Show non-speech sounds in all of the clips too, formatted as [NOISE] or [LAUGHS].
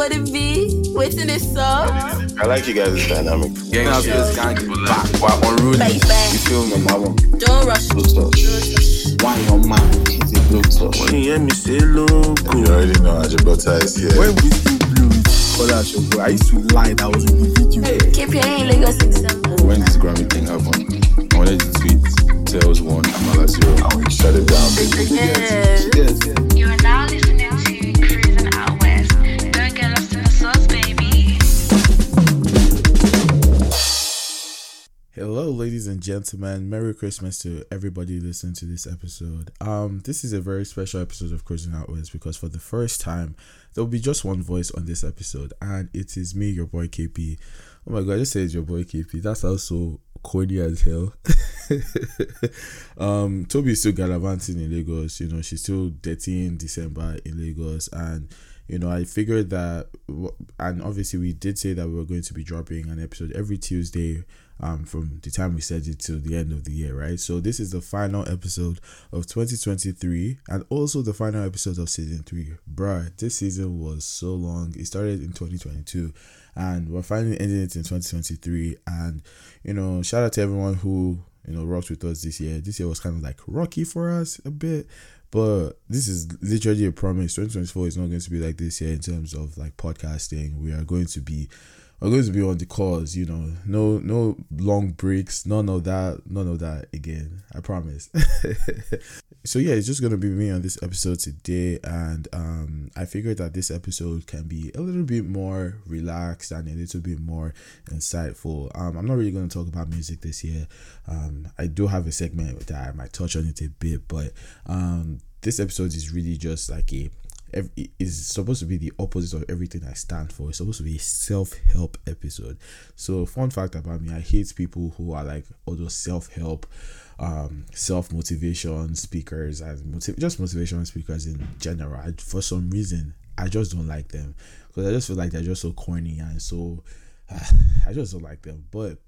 what it be? Waiting this up. I like you guys' dynamic. Gang out this gang back. Why on Rudy? Baby. You feel me? Number one, Don't rush. close touch. Why your man is a close touch? When you hear me say loco, You already know how Ajibota is here. When whiskey blues, call out your bro. I used to lie that was in the video. Keep your in Lagos in December. When this Grammy thing happened, I wanted to tweet Tails one, Amala zero. I want you to shut it down, baby. Yes. Yes. You Ladies and gentlemen. Merry Christmas to everybody listening to this episode. Um, this is a very special episode of Cruising Out West because for the first time there will be just one voice on this episode, and it is me, your boy KP. Oh my god, I just said your boy KP. That's also corny as hell. [LAUGHS] um, Tobi is still gallivanting in Lagos. You know, she's still dating in December in Lagos, and you know, I figured that, and obviously we did say that we were going to be dropping an episode every Tuesday um, from the time we said it till the end of the year, right? So this is the final episode of 2023 and also the final episode of season three. Bruh, this season was so long. It started in 2022 and we're finally ending it in 2023. And, you know, shout out to everyone who, you know, rocked with us this year. This year was kind of like rocky for us a bit. But this is literally a promise. 2024 is not going to be like this year in terms of like podcasting. We are going to be we're going to be on the cause, you know. No no long breaks, none of that, none of that again. I promise. [LAUGHS] so yeah, it's just gonna be me on this episode today, and um I figured that this episode can be a little bit more relaxed and a little bit more insightful. Um I'm not really gonna talk about music this year. Um I do have a segment that I might touch on it a bit, but um this episode is really just like a is supposed to be the opposite of everything I stand for. It's supposed to be a self help episode. So, fun fact about me, I hate people who are like all those self help, um, self motivation speakers and motiv- just motivation speakers in general. I, for some reason, I just don't like them because I just feel like they're just so corny and so. Uh, [SIGHS] I just don't like them, but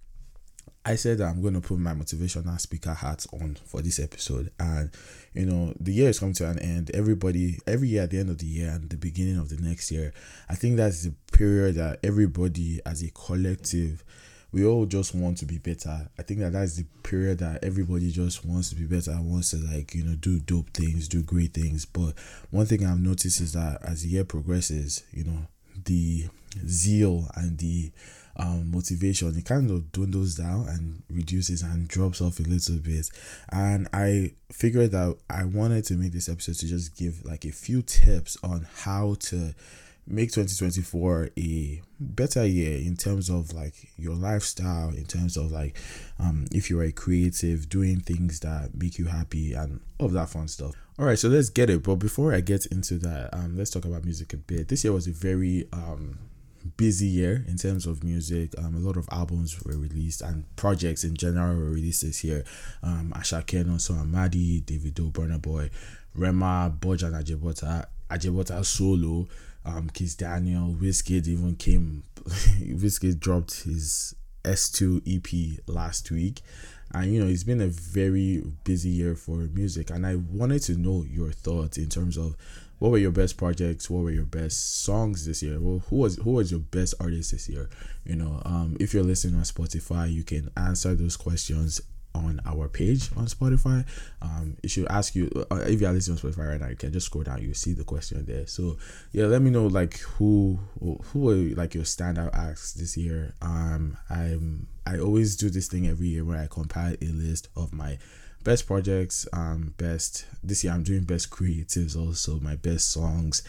I said that I'm going to put my motivational speaker hat on for this episode. And, you know, the year is coming to an end. Everybody, every year at the end of the year and the beginning of the next year, I think that's the period that everybody as a collective, we all just want to be better. I think that that's the period that everybody just wants to be better, and wants to, like, you know, do dope things, do great things. But one thing I've noticed is that as the year progresses, you know, the zeal and the um, motivation. It kind of dwindles down and reduces and drops off a little bit. And i figured that i wanted to make this episode to just give like a few tips on how to make 2024 a better year in terms of like your lifestyle in terms of like um if you're a creative doing things that make you happy and all of that fun stuff. All right so let's get it. But before i get into that um let's talk about music a bit. This year was a very um busy year in terms of music. Um, a lot of albums were released and projects in general were released this year. Um, Asake Nonso Amadi, Davido, Burna Boy, Rema, Bojan Ajibota, Ajibota Solo, um, Kizz Daniel, Wizkid even came. [LAUGHS] Wizkid dropped his S2 EP last week. And you know, it's been a very busy year for music, and I wanted to know your thoughts in terms of what were your best projects? What were your best songs this year? Well, who was who was your best artist this year? You know um if you're listening on spotify you can answer those questions on our page on spotify. Um it should ask you uh, if you're listening on spotify right now you can just scroll down you see the question there. So yeah let me know like who who were like your standout acts this year? Um i'm i always do this thing every year where i compile a list of my best projects um best this year i'm doing best creatives also my best songs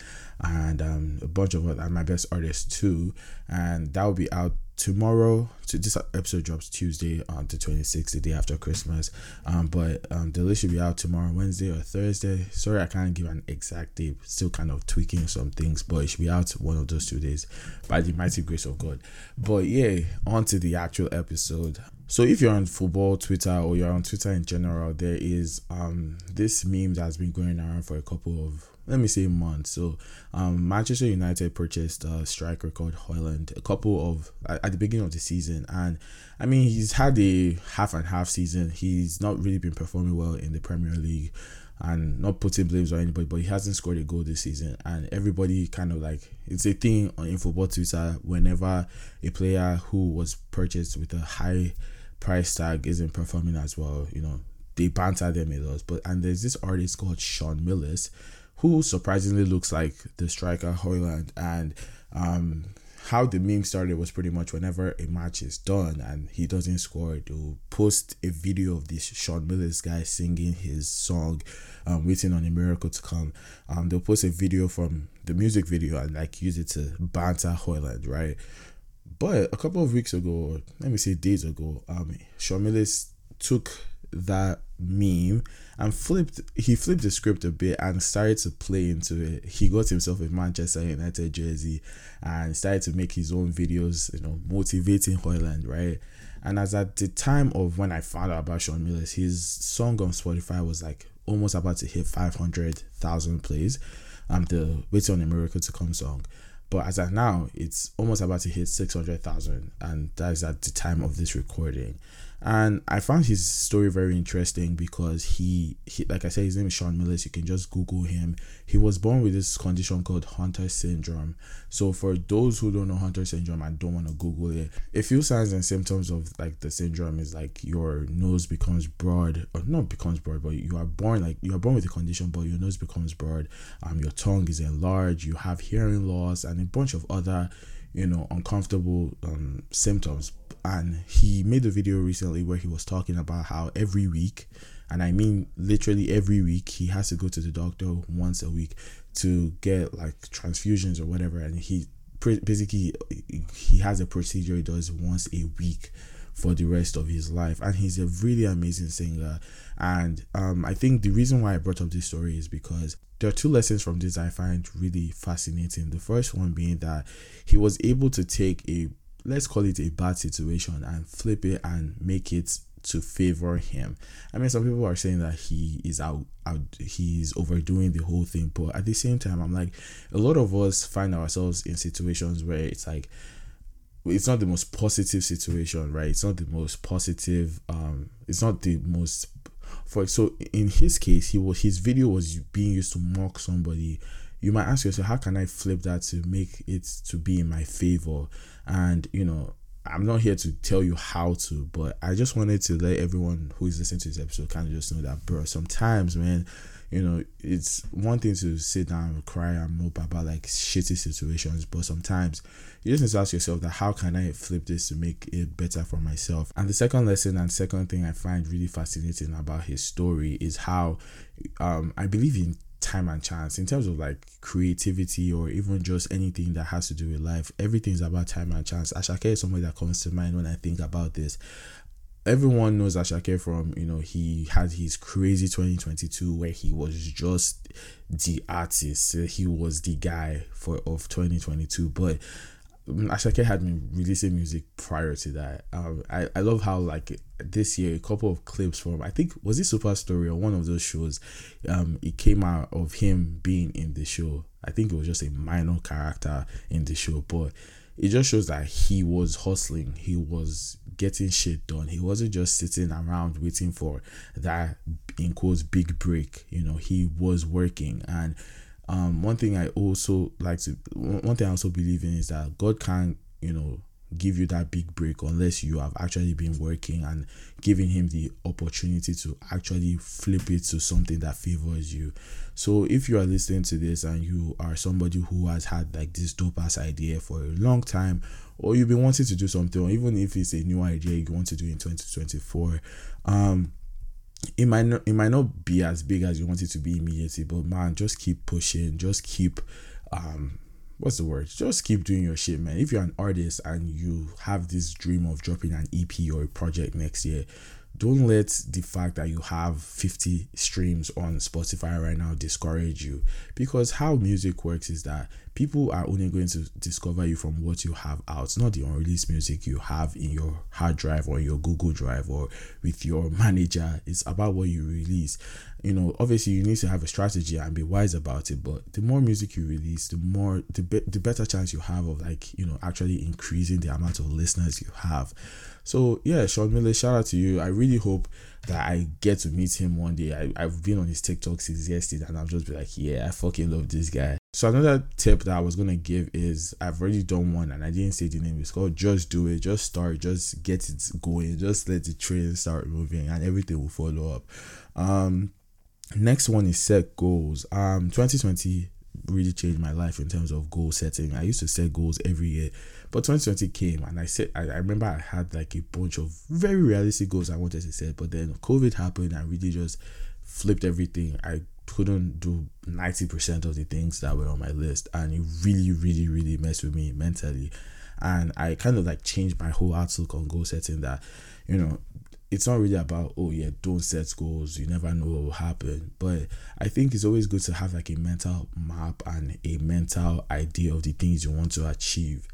and um a bunch of other my best artists too. And that will be out tomorrow. To this episode drops tuesday on the 26th the day after christmas. Um but um the list should be out tomorrow wednesday or thursday. Sorry i can't give an exact date. Still kind of tweaking some things but it should be out one of those two days by the mighty grace of god. But yeah on to the actual episode so if you're on football Twitter or you're on Twitter in general, there is um this meme that's been going around for a couple of let me say months. So um Manchester United purchased uh striker called Haaland a couple of at the beginning of the season and I mean he's had a half and half season. He's not really been performing well in the Premier League. and not putting blames on anybody, but he hasn't scored a goal this season. And everybody kind of like it's a thing on in football Twitter whenever a player who was purchased with a high price tag isn't performing as well, you know, they banter them a lot. But and there's this artist called Sean Millis, who surprisingly looks like the striker Højlund, and um how the meme started was pretty much whenever a match is done and he doesn't score, they'll post a video of this Sean Millis guy singing his song, um, waiting on a miracle to come. Um, they'll post a video from the music video and like use it to banter Højlund, right? But a couple of weeks ago, let me say days ago, um, Sean Millis took that meme and flipped he flipped the script a bit and started to play into it. He got himself a Manchester United jersey and started to make his own videos, you know, motivating Højlund, right? And as at the time of when I found out about Sean Millis, his song on Spotify was like almost about to hit 500,000 plays. Um, the Waiting on a Miracle to Come song. But as at now, it's almost about to hit 600,000. And that is at the time of this recording. And I found his story very interesting because he, he like I said, his name is Sean Millis. You can just Google him. He was born with this condition called Hunter syndrome. So for those who don't know Hunter syndrome and don't want to Google it, a few signs and symptoms of like the syndrome is like your nose becomes broad, or not becomes broad, but you are born like you are born with the condition, but your nose becomes broad. Um, your tongue is enlarged. You have hearing loss and a bunch of other, you know, uncomfortable um symptoms. And he made a video recently where he was talking about how every week and i mean literally every week he has to go to the doctor once a week to get like transfusions or whatever. And he basically he has a procedure he does once a week for the rest of his life. And he's a really amazing singer and um, i think the reason why i brought up this story is because there are two lessons from this i find really fascinating the first one being that he was able to take a let's call it a bad situation and flip it and make it to favor him. I mean, some people are saying that he is out, out, he's overdoing the whole thing, but at the same time, I'm like, a lot of us find ourselves in situations where it's like, it's not the most positive situation, right? It's not the most positive. Um, it's not the most. For so in his case, he was his video was being used to mock somebody. You might ask yourself, how can I flip that to make it to be in my favor? And you know, I'm not here to tell you how to, but I just wanted to let everyone who is listening to this episode kind of just know that, bro, sometimes, man, you know, it's one thing to sit down and cry and mope about like shitty situations, but sometimes you just need to ask yourself that how can I flip this to make it better for myself? And the second lesson and second thing I find really fascinating about his story is how um, I believe in time and chance. In terms of like creativity or even just anything that has to do with life everything's about time and chance. Asake is somebody that comes to mind when i think about this everyone knows Asake from you know he had his crazy 2022 where he was just the artist he was the guy for of 2022 but Asake had been releasing music prior to that. Um, I, I love how like this year a couple of clips from I think was it Super Story or one of those shows, um, it came out of him being in the show. I think it was just a minor character in the show, but it just shows that he was hustling. He was getting shit done. He wasn't just sitting around waiting for that in quotes big break. You know, he was working and um, one thing I also like to, one thing I also believe in is that God can't, you know, give you that big break unless you have actually been working and giving him the opportunity to actually flip it to something that favors you. So if you are listening to this and you are somebody who has had like this dope ass idea for a long time, or you've been wanting to do something, or even if it's a new idea you want to do in 2024, um, it might not it might not be as big as you want it to be immediately, but man, just keep pushing, just keep um what's the word? Just keep doing your shit, man. If you're an artist and you have this dream of dropping an EP or a project next year, don't let the fact that you have 50 streams on Spotify right now discourage you because how music works is that people are only going to discover you from what you have out, not the unreleased music you have in your hard drive or your Google Drive or with your [LAUGHS] manager. It's about what you release. You know, obviously you need to have a strategy and be wise about it. But the more music you release, the more the be- the better chance you have of like you know actually increasing the amount of listeners you have. So yeah, Sean Miller, shout out to you. I really hope that I get to meet him one day. I, I've been on his TikTok since yesterday and I'll just be like, yeah, I fucking love this guy. So another tip that I was gonna give is I've already done one and I didn't say the name. It's called just do it, just start, just get it going, just let the train start moving and everything will follow up. Um next one is set goals. Um 2020 really changed my life in terms of goal setting. I used to set goals every year, but 2020 came and I said I, I remember I had like a bunch of very realistic goals I wanted to set, but then COVID happened and really just flipped everything. I couldn't do 90% of the things that were on my list and it really, really, really messed with me mentally. And I kind of like changed my whole outlook on goal setting that, you know, it's not really about oh yeah don't set goals you never know what will happen but i think it's always good to have like a mental map and a mental idea of the things you want to achieve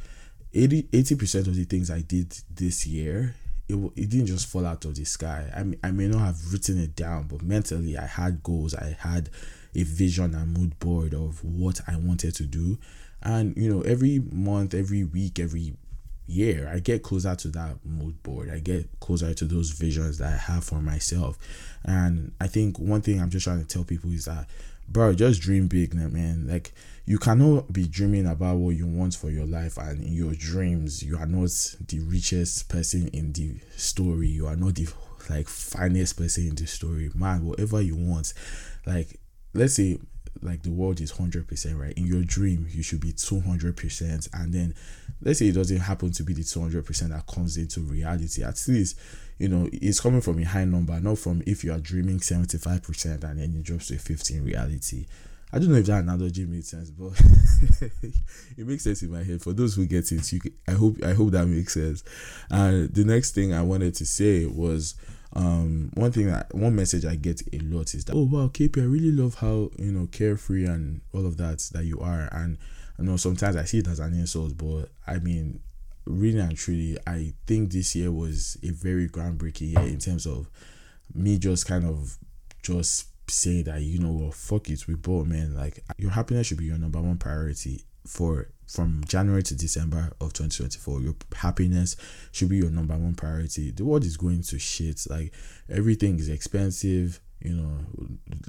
80 percent of the things i did this year it, it didn't just fall out of the sky. I, mean, I may not have written it down but mentally i had goals. I had a vision and mood board of what i wanted to do. And you know every month every week every year i get closer to that mood board. I get closer to those visions that i have for myself. And i think one thing i'm just trying to tell people is that bro just dream big man. Like you cannot be dreaming about what you want for your life and in your dreams you are not the richest person in the story. You are not the like finest person in the story. Man whatever you want like let's say like the world is 100% right? In your dream you should be 200% and then let's say it doesn't happen to be the 200% that comes into reality. At least you know it's coming from a high number not from if you are dreaming 75% and then it drops to a 15 reality I don't know if that analogy made sense, but [LAUGHS] it makes sense in my head. For those who get it, you, I hope I hope that makes sense. And the next thing I wanted to say was um one thing that one message i get a lot is that oh wow kp i really love how you know carefree and all of that that you are and i know sometimes i see it as an insult but i mean really and truly i think this year was a very groundbreaking year in terms of me just kind of just saying that you know well fuck it we bought man like your happiness should be your number one priority for from January to December of 2024. Your happiness should be your number one priority. The world is going to shit. Like everything is expensive. You know,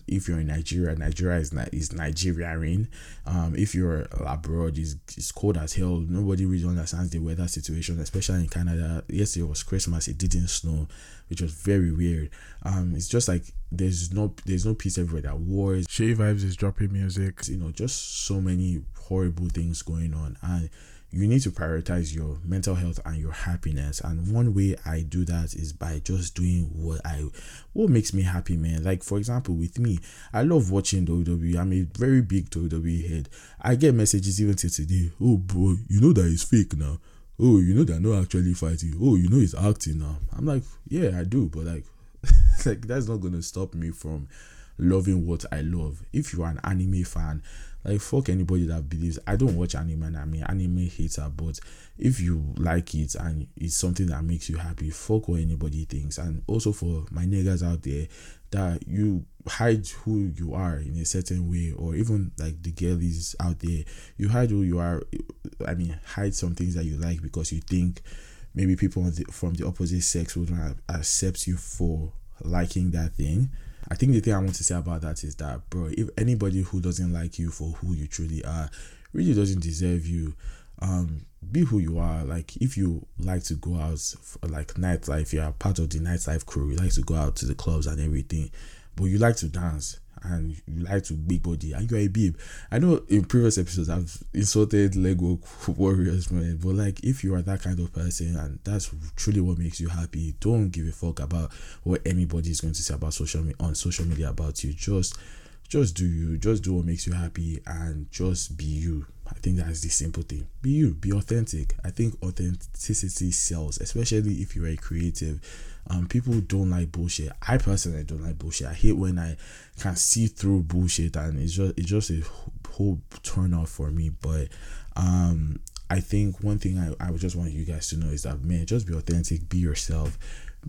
if you're in Nigeria, Nigeria is not is Nigerian. Um, if you're abroad, it's, it's cold as hell. Nobody really understands the weather situation, especially in Canada. Yesterday was Christmas. It didn't snow, which was very weird. Um, it's just like there's no there's no peace everywhere. That wars. Seyi Vibez is dropping music. You know, just so many horrible things going on and you need to prioritize your mental health and your happiness. And one way i do that is by just doing what i what makes me happy man. Like for example with me i love watching wwe i'm a very big wwe head. I get messages even till today. Oh bro you know that is fake now. Oh you know they're not actually fighting. Oh you know he's acting now. I'm like yeah i do but like [LAUGHS] like that's not gonna stop me from loving what i love. If you are an anime fan like fuck anybody that believes I don't watch anime and I'm an anime hater, but if you like it and it's something that makes you happy, fuck what anybody thinks. And also for my niggas out there that you hide who you are in a certain way, or even like the girlies out there, you hide who you are. I mean, hide some things that you like because you think maybe people from the opposite sex would not accept you for liking that thing I think the thing I want to say about that is that, bro, if anybody who doesn't like you for who you truly are really doesn't deserve you, um, be who you are. Like, if you like to go out, for, like nightlife, you're part of the nightlife crew, you like to go out to the clubs and everything, but you like to dance and you like to big body and you're a babe. I know in previous episodes I've insulted Lego [LAUGHS] warriors, man, but like if you are that kind of person and that's truly what makes you happy, don't give a fuck about what anybody is going to say about social media on social media about you. Just just do you, just do what makes you happy and just be you. I think that's the simple thing. Be you, be authentic. I think authenticity sells, especially if you're a creative um, people don't like bullshit. I personally don't like bullshit. I hate when I can see through bullshit, and it's just it's just a whole turn off for me. But um, I think one thing I, I would just want you guys to know is that man, just be authentic, be yourself,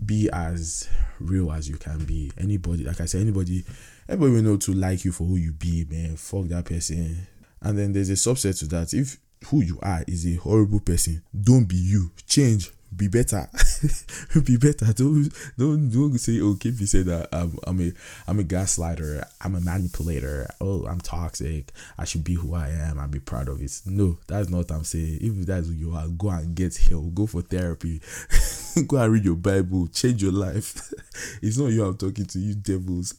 be as real as you can be. Anybody, like I said, anybody, everybody will know to like you for who you be, man. Fuck that person. And then there's a subset to that. If who you are is a horrible person, don't be you. Change. Be better. [LAUGHS] be better. Don't don't don't say oh KP say that I'm I'm a I'm a gaslighter, I'm a manipulator, oh I'm toxic, I should be who I am, I'll be proud of it. No, that's not what I'm saying. If that's who you are, go and get help, go for therapy, [LAUGHS] go and read your Bible, change your life. [LAUGHS] it's not you I'm talking to, you devils.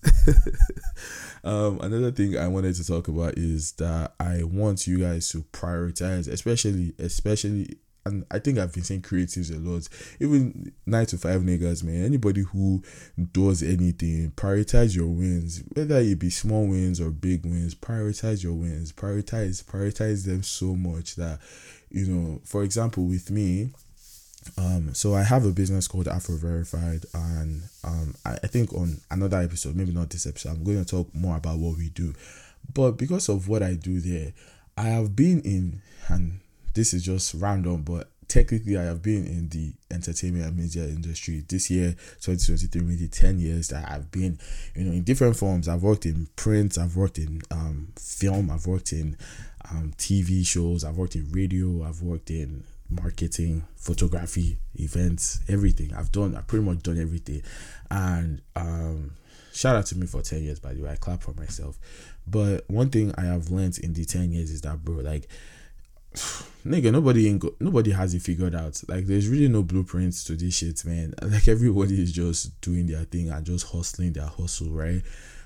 um, another thing I wanted to talk about is that I want you guys to prioritize, especially especially and I think I've been saying creatives a lot. Even nine to five niggas, man. Anybody who does anything, prioritize your wins. Whether it be small wins or big wins, prioritize your wins. Prioritize, prioritize them so much that, you know, for example, with me, um, so I have a business called Afro Verified, and um, I, I think on another episode, maybe not this episode, I'm going to talk more about what we do. But because of what I do there, I have been in and this is just random, but technically I have been in the entertainment and media industry this year 2023 maybe 10 years that I've been you know in different forms. I've worked in print I've worked in um, film I've worked in um, TV shows I've worked in radio I've worked in marketing photography events everything. I've done I've pretty much done everything. And um, shout out to me for 10 years by the way. I clap for myself. But one thing I have learned in the 10 years is that bro like [SIGHS] nigga, nobody ain't go, nobody has it figured out. Like, there's really no blueprints to this shit, man. [LAUGHS] Like, everybody is just doing their thing and just hustling their hustle, right?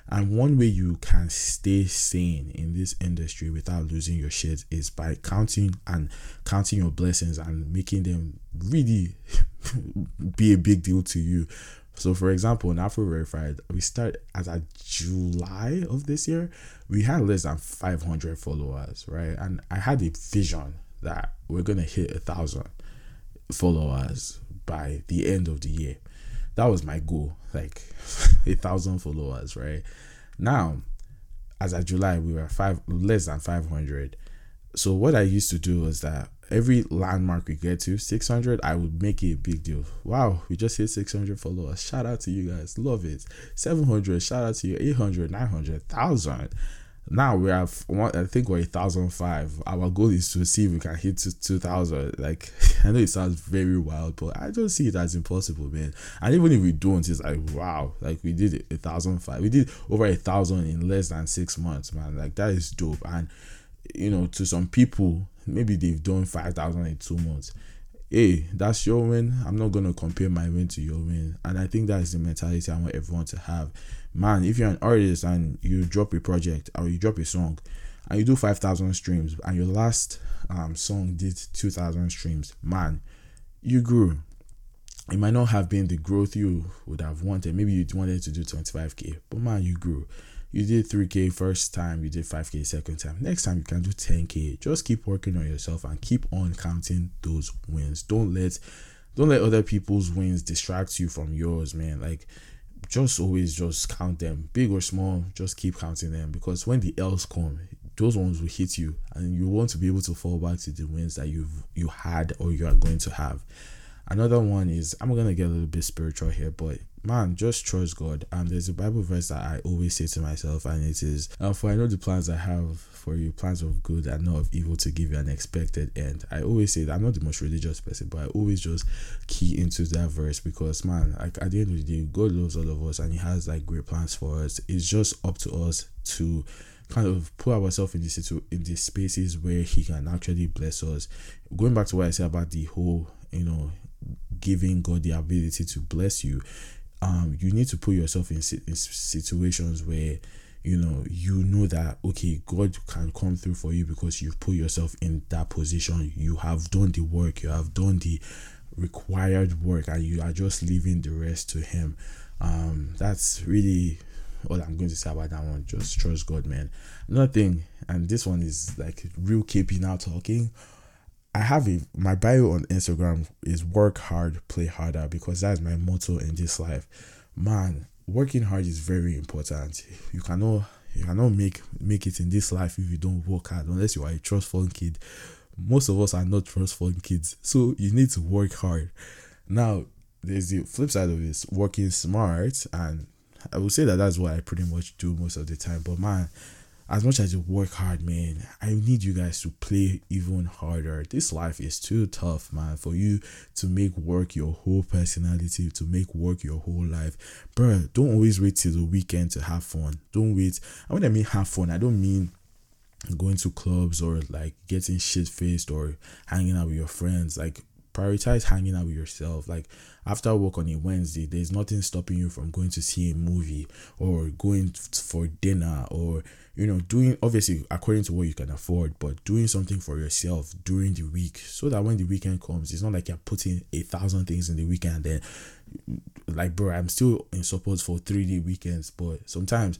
And one way you can stay sane in this industry without losing your shit is by counting and counting your blessings and making them really [LAUGHS] be a big deal to you. So, for example, in Afro Verified, we start as a July of this year. We had less than 500 followers, right? And I had a vision that we're gonna hit a thousand followers by the end of the year. That was my goal, like [LAUGHS] a thousand followers, right? Now, as of July, we were five less than 500. So what I used to do was that every landmark we get to 600 i would make it a big deal. Wow we just hit 600 followers. Shout out to you guys. Love it. 700 shout out to you. 800 900 1000 now we have one i think we're 1005 our goal is to see if we can hit 2000 like [LAUGHS] i know it sounds very wild but i don't see it as impossible man. And even if we don't it's like wow like we did a thousand five. We did over a thousand in less than six months man. Like that is dope. And you know to some people maybe they've done 5,000 in two months. Hey, that's your win. I'm not going to compare my win to your win. And I think that is the mentality I want everyone to have. Man, if you're an artist and you drop a project or you drop a song and you do 5,000 streams and your last um, song did 2,000 streams, man, you grew. It might not have been the growth you would have wanted. Maybe you wanted to do 25k, but man, you grew you did 3k first time you did 5k second time. Next time you can do 10k just keep working on yourself and keep on counting those wins. Don't let don't let other people's wins distract you from yours man. Like just always just count them big or small just keep counting them. Because when the l's come those ones will hit you and you want to be able to fall back to the wins that you've you had or you are going to have another one is i'm gonna get a little bit spiritual here but man, just trust God. And there's a Bible verse that I always say to myself, and it is, uh, For I know the plans I have for you, plans of good and not of evil to give you an expected end. I always say that I'm not the most religious person, but I always just key into that verse because, man, like at the end of the day, God loves all of us and He has like great plans for us. It's just up to us to kind of put ourselves in the situ- in these spaces where He can actually bless us. Going back to what I said about the whole, you know, giving God the ability to bless you um, you need to put yourself in, in situations where you know you know that okay god can come through for you because you've put yourself in that position. You have done the work you have done the required work and you are just leaving the rest to him. Um that's really all i'm going to say about that one. Just trust god man. Another thing and this one is like real KP now talking I have a my bio on Instagram is work hard, play harder because that's my motto in this life. Man, working hard is very important. You cannot you cannot make make it in this life if you don't work hard unless you are a trust fund kid most of us are not trust fund kids so you need to work hard now there's the flip side of this working smart and i would say that that's what i pretty much do most of the time but man as much as you work hard, man, I need you guys to play even harder. This life is too tough, man, for you to make work your whole personality, to make work your whole life. Bro, don't always wait till the weekend to have fun. Don't wait. And when I mean have fun, I don't mean going to clubs or like getting shit faced or hanging out with your friends. Like prioritize hanging out with yourself. Like after work on a Wednesday, there's nothing stopping you from going to see a movie or going for dinner or you know doing obviously according to what you can afford, but doing something for yourself during the week so that when the weekend comes, it's not like you're putting a thousand things in the weekend. Then, like bro, I'm still in support for three day weekends, but sometimes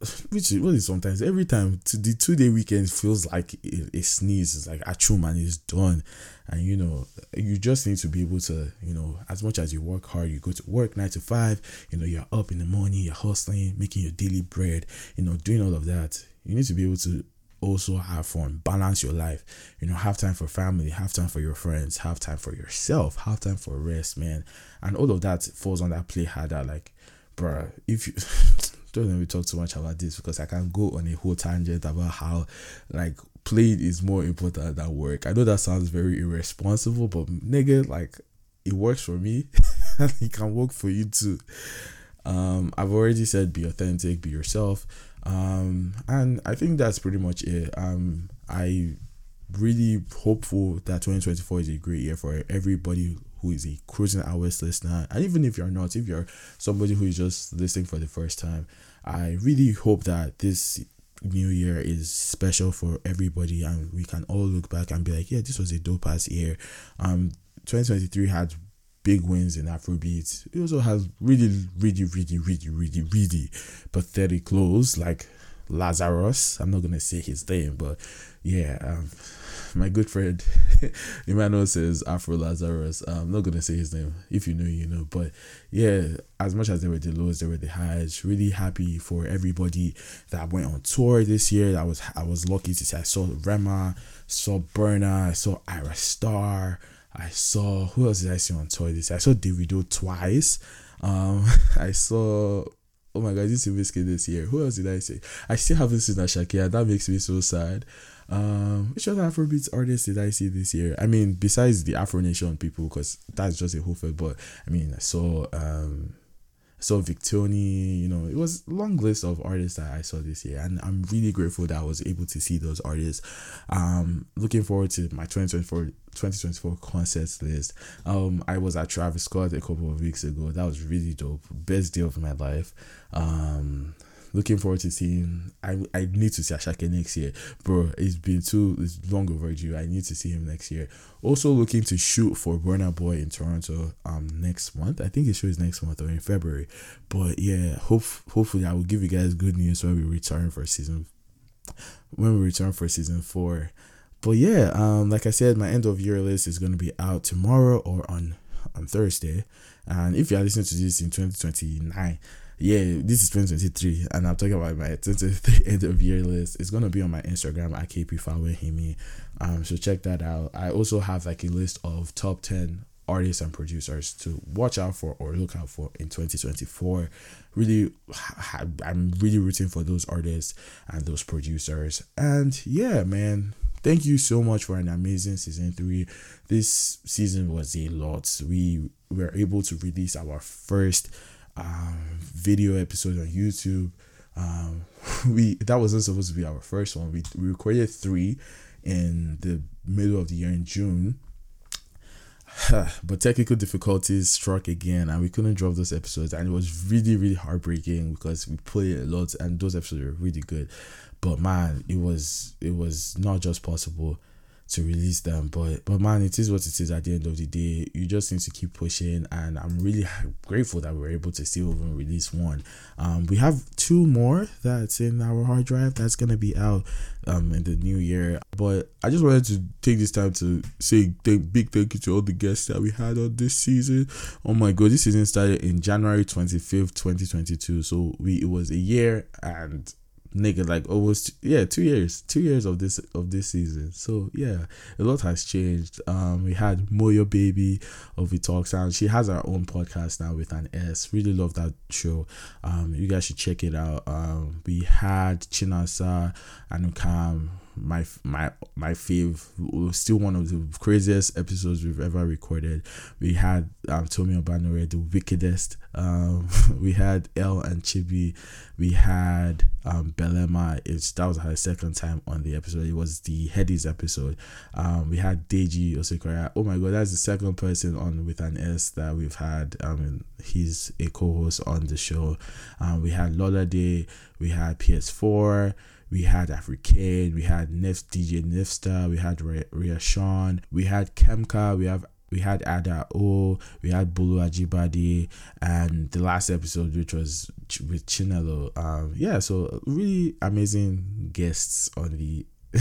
[LAUGHS] which is really sometimes every time to the two day weekend feels like a, a sneeze it's like achoo man is done and you know you just need to be able to you know as much as you work hard you go to work nine to five you know you're up in the morning you're hustling making your daily bread you know doing all of that. You need to be able to also have fun balance your life. You know have time for family have time for your friends have time for yourself have time for rest man. And all of that falls on that play harder like bruh if you [LAUGHS] don't let me talk too much about this because I can go on a whole tangent about how like playing is more important than work. I know that sounds very irresponsible, but nigga, like it works for me [LAUGHS] it can work for you too. Um, I've already said be authentic, be yourself. Um, and I think that's pretty much it. Um, I really hopeful that 2024 is a great year for everybody who is a cruising hours listener and even if you're not if you're somebody who is just listening for the first time i really hope that this new year is special for everybody and we can all look back and be like yeah this was a dope ass year. Um 2023 had big wins in afrobeat. It also has really really really really really really pathetic lows like lazarus. I'm not gonna say his name but yeah um [LAUGHS] my good friend [LAUGHS] Emmanuel says Afro Lazarus. I'm not gonna say his name. If you know, you know. But yeah, as much as there were the lows, there were the highs. Really happy for everybody that went on tour this year. I was I was lucky to see. I saw Rema, saw Burna, I saw Ayra Starr. I saw who else did I see on tour this? Year? I saw Davido twice. Um, [LAUGHS] I saw oh my god, this is Whiskey this year. Who else did I see? I still haven't seen Ashakia. That makes me so sad. Um, which other Afrobeats artists did I see this year? I mean, besides the Afro Nation people, because that's just a whole field. But I mean, I saw um, I saw Victony. You know, it was a long list of artists that I saw this year, and I'm really grateful that I was able to see those artists. Um, looking forward to my 2024 2024 concerts list. Um, I was at Travis Scott a couple of weeks ago. That was really dope. Best day of my life. Um, looking forward to seeing. I I need to see Asake next year, bro. It's been too it's long overdue. I need to see him next year. Also looking to shoot for Burna Boy in Toronto um next month. I think his show is next month or in February. But yeah, hope hopefully I will give you guys good news when we return for season when we return for season four. But yeah, um, like I said, my end of year list is gonna be out tomorrow or on on Thursday. And if you are listening to this in 2029, yeah, this is 2023, and I'm talking about my 2023 [LAUGHS] end of year list. It's gonna be on my Instagram at KP Um, so check that out. I also have like a list of top 10 artists and producers to watch out for or look out for in 2024 really i'm really rooting for those artists and those producers. And yeah man thank you so much for an amazing season three. This season was a lot. We were able to release our first um, video episode on YouTube. Um, [LAUGHS] we that wasn't supposed to be our first one. We, we recorded three in the middle of the year in June. [SIGHS] but technical difficulties struck again and we couldn't drop those episodes and it was really really heartbreaking because we played a lot and those episodes were really good but man it was it was not just possible to release them. But but man, it is what it is at the end of the day. You just need to keep pushing, and I'm really grateful that we are able to still even release one. Um, we have two more that's in our hard drive that's gonna be out um in the new year. But I just wanted to take this time to say thank, big thank you to all the guests that we had on this season. Oh my god, this season started in January 25th, 2022. So we it was a year and nigga like almost yeah two years two years of this of this season. So yeah a lot has changed. Um we had moyo baby of we talk sound. She has her own podcast now with an s. Really love that show. Um you guys should check it out. Um we had chinasa and Ukam my my my fave still one of the craziest episodes we've ever recorded. We had um Tommy Obanore, the wickedest. Um, [LAUGHS] we had El and Chibi. We had um Belema. It's that was her second time on the episode. It was the Headies episode. Um, we had Deji Osekoya. Oh my god, that's the second person on with an S that we've had. Um, he's a co-host on the show. Um, we had Lola Day. We had PS4 we had African, we had Nef DJ Nifsta, we had Ria Sean, we had Kemka, we have we had Ada O, we had Bulu Ajibade, and the last episode, which was ch- with Chinelo. Um, yeah, so really amazing guests on the [LAUGHS]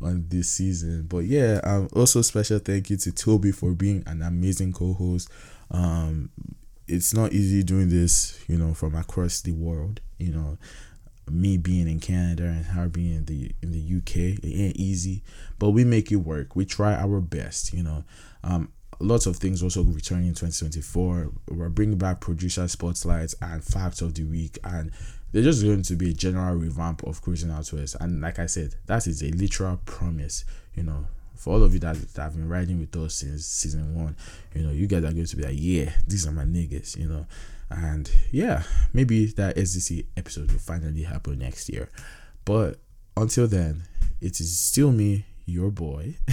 on this season. But yeah, um, also special thank you to Tobi for being an amazing co-host. Um, it's not easy doing this, you know, from across the world. You know, me being in Canada and her being in the in the UK. It ain't easy, but we make it work. We try our best, you know. Um, lots of things also returning in 2024. We're bringing back producer spotlights and facts of the week, and they're just going to be a general revamp of Cruising Out West. And like I said, that is a literal promise, you know. For all of you that, that have been riding with us since season one, you know, you guys are going to be like, yeah, these are my niggas, you know. And yeah, maybe that SDC episode will finally happen next year. But until then, it is still me, your boy, [LAUGHS]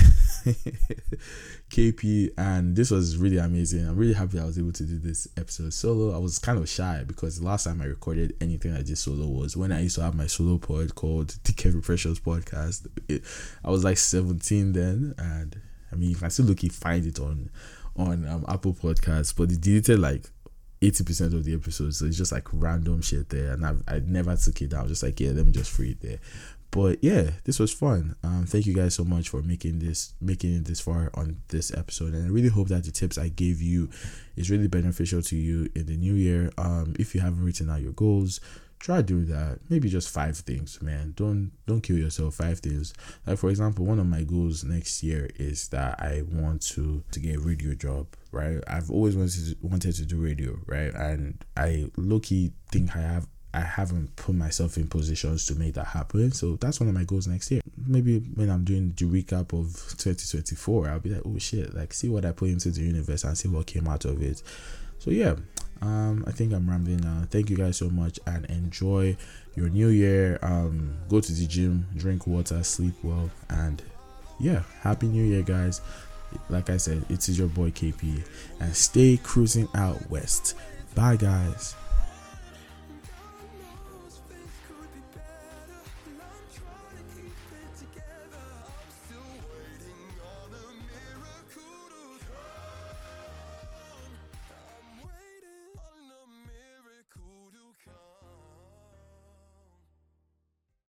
KP, and this was really amazing. I'm really happy I was able to do this episode solo. I was kind of shy because the last time I recorded anything I did solo was when I used to have my solo pod called the Kevin Precious Podcast. It, I was like 17 then, and I mean, you can still look, you find it on on um, Apple Podcasts, but it deleted like 80% of the episodes. So it's just like random shit there. And I've, I never took it down. Just like, yeah, let me just free it there. But yeah, this was fun. Um, thank you guys so much for making this making it this far on this episode, and I really hope that the tips I gave you is really beneficial to you in the new year. Um, if you haven't written out your goals, try doing that maybe just five things man don't don't kill yourself five things like for example one of my goals next year is that i want to to get a radio job right i've always wanted to, wanted to do radio right and i low-key think i have I haven't put myself in positions to make that happen. So that's one of my goals next year. Maybe when I'm doing the recap of 2024, I'll be like, oh shit, like see what I put into the universe and see what came out of it. So yeah, um, I think I'm rambling now. Thank you guys so much and enjoy your new year. Um, go to the gym, drink water, sleep well, and yeah, happy new year, guys. Like I said, it is your boy KP, and stay cruising out west. Bye, guys.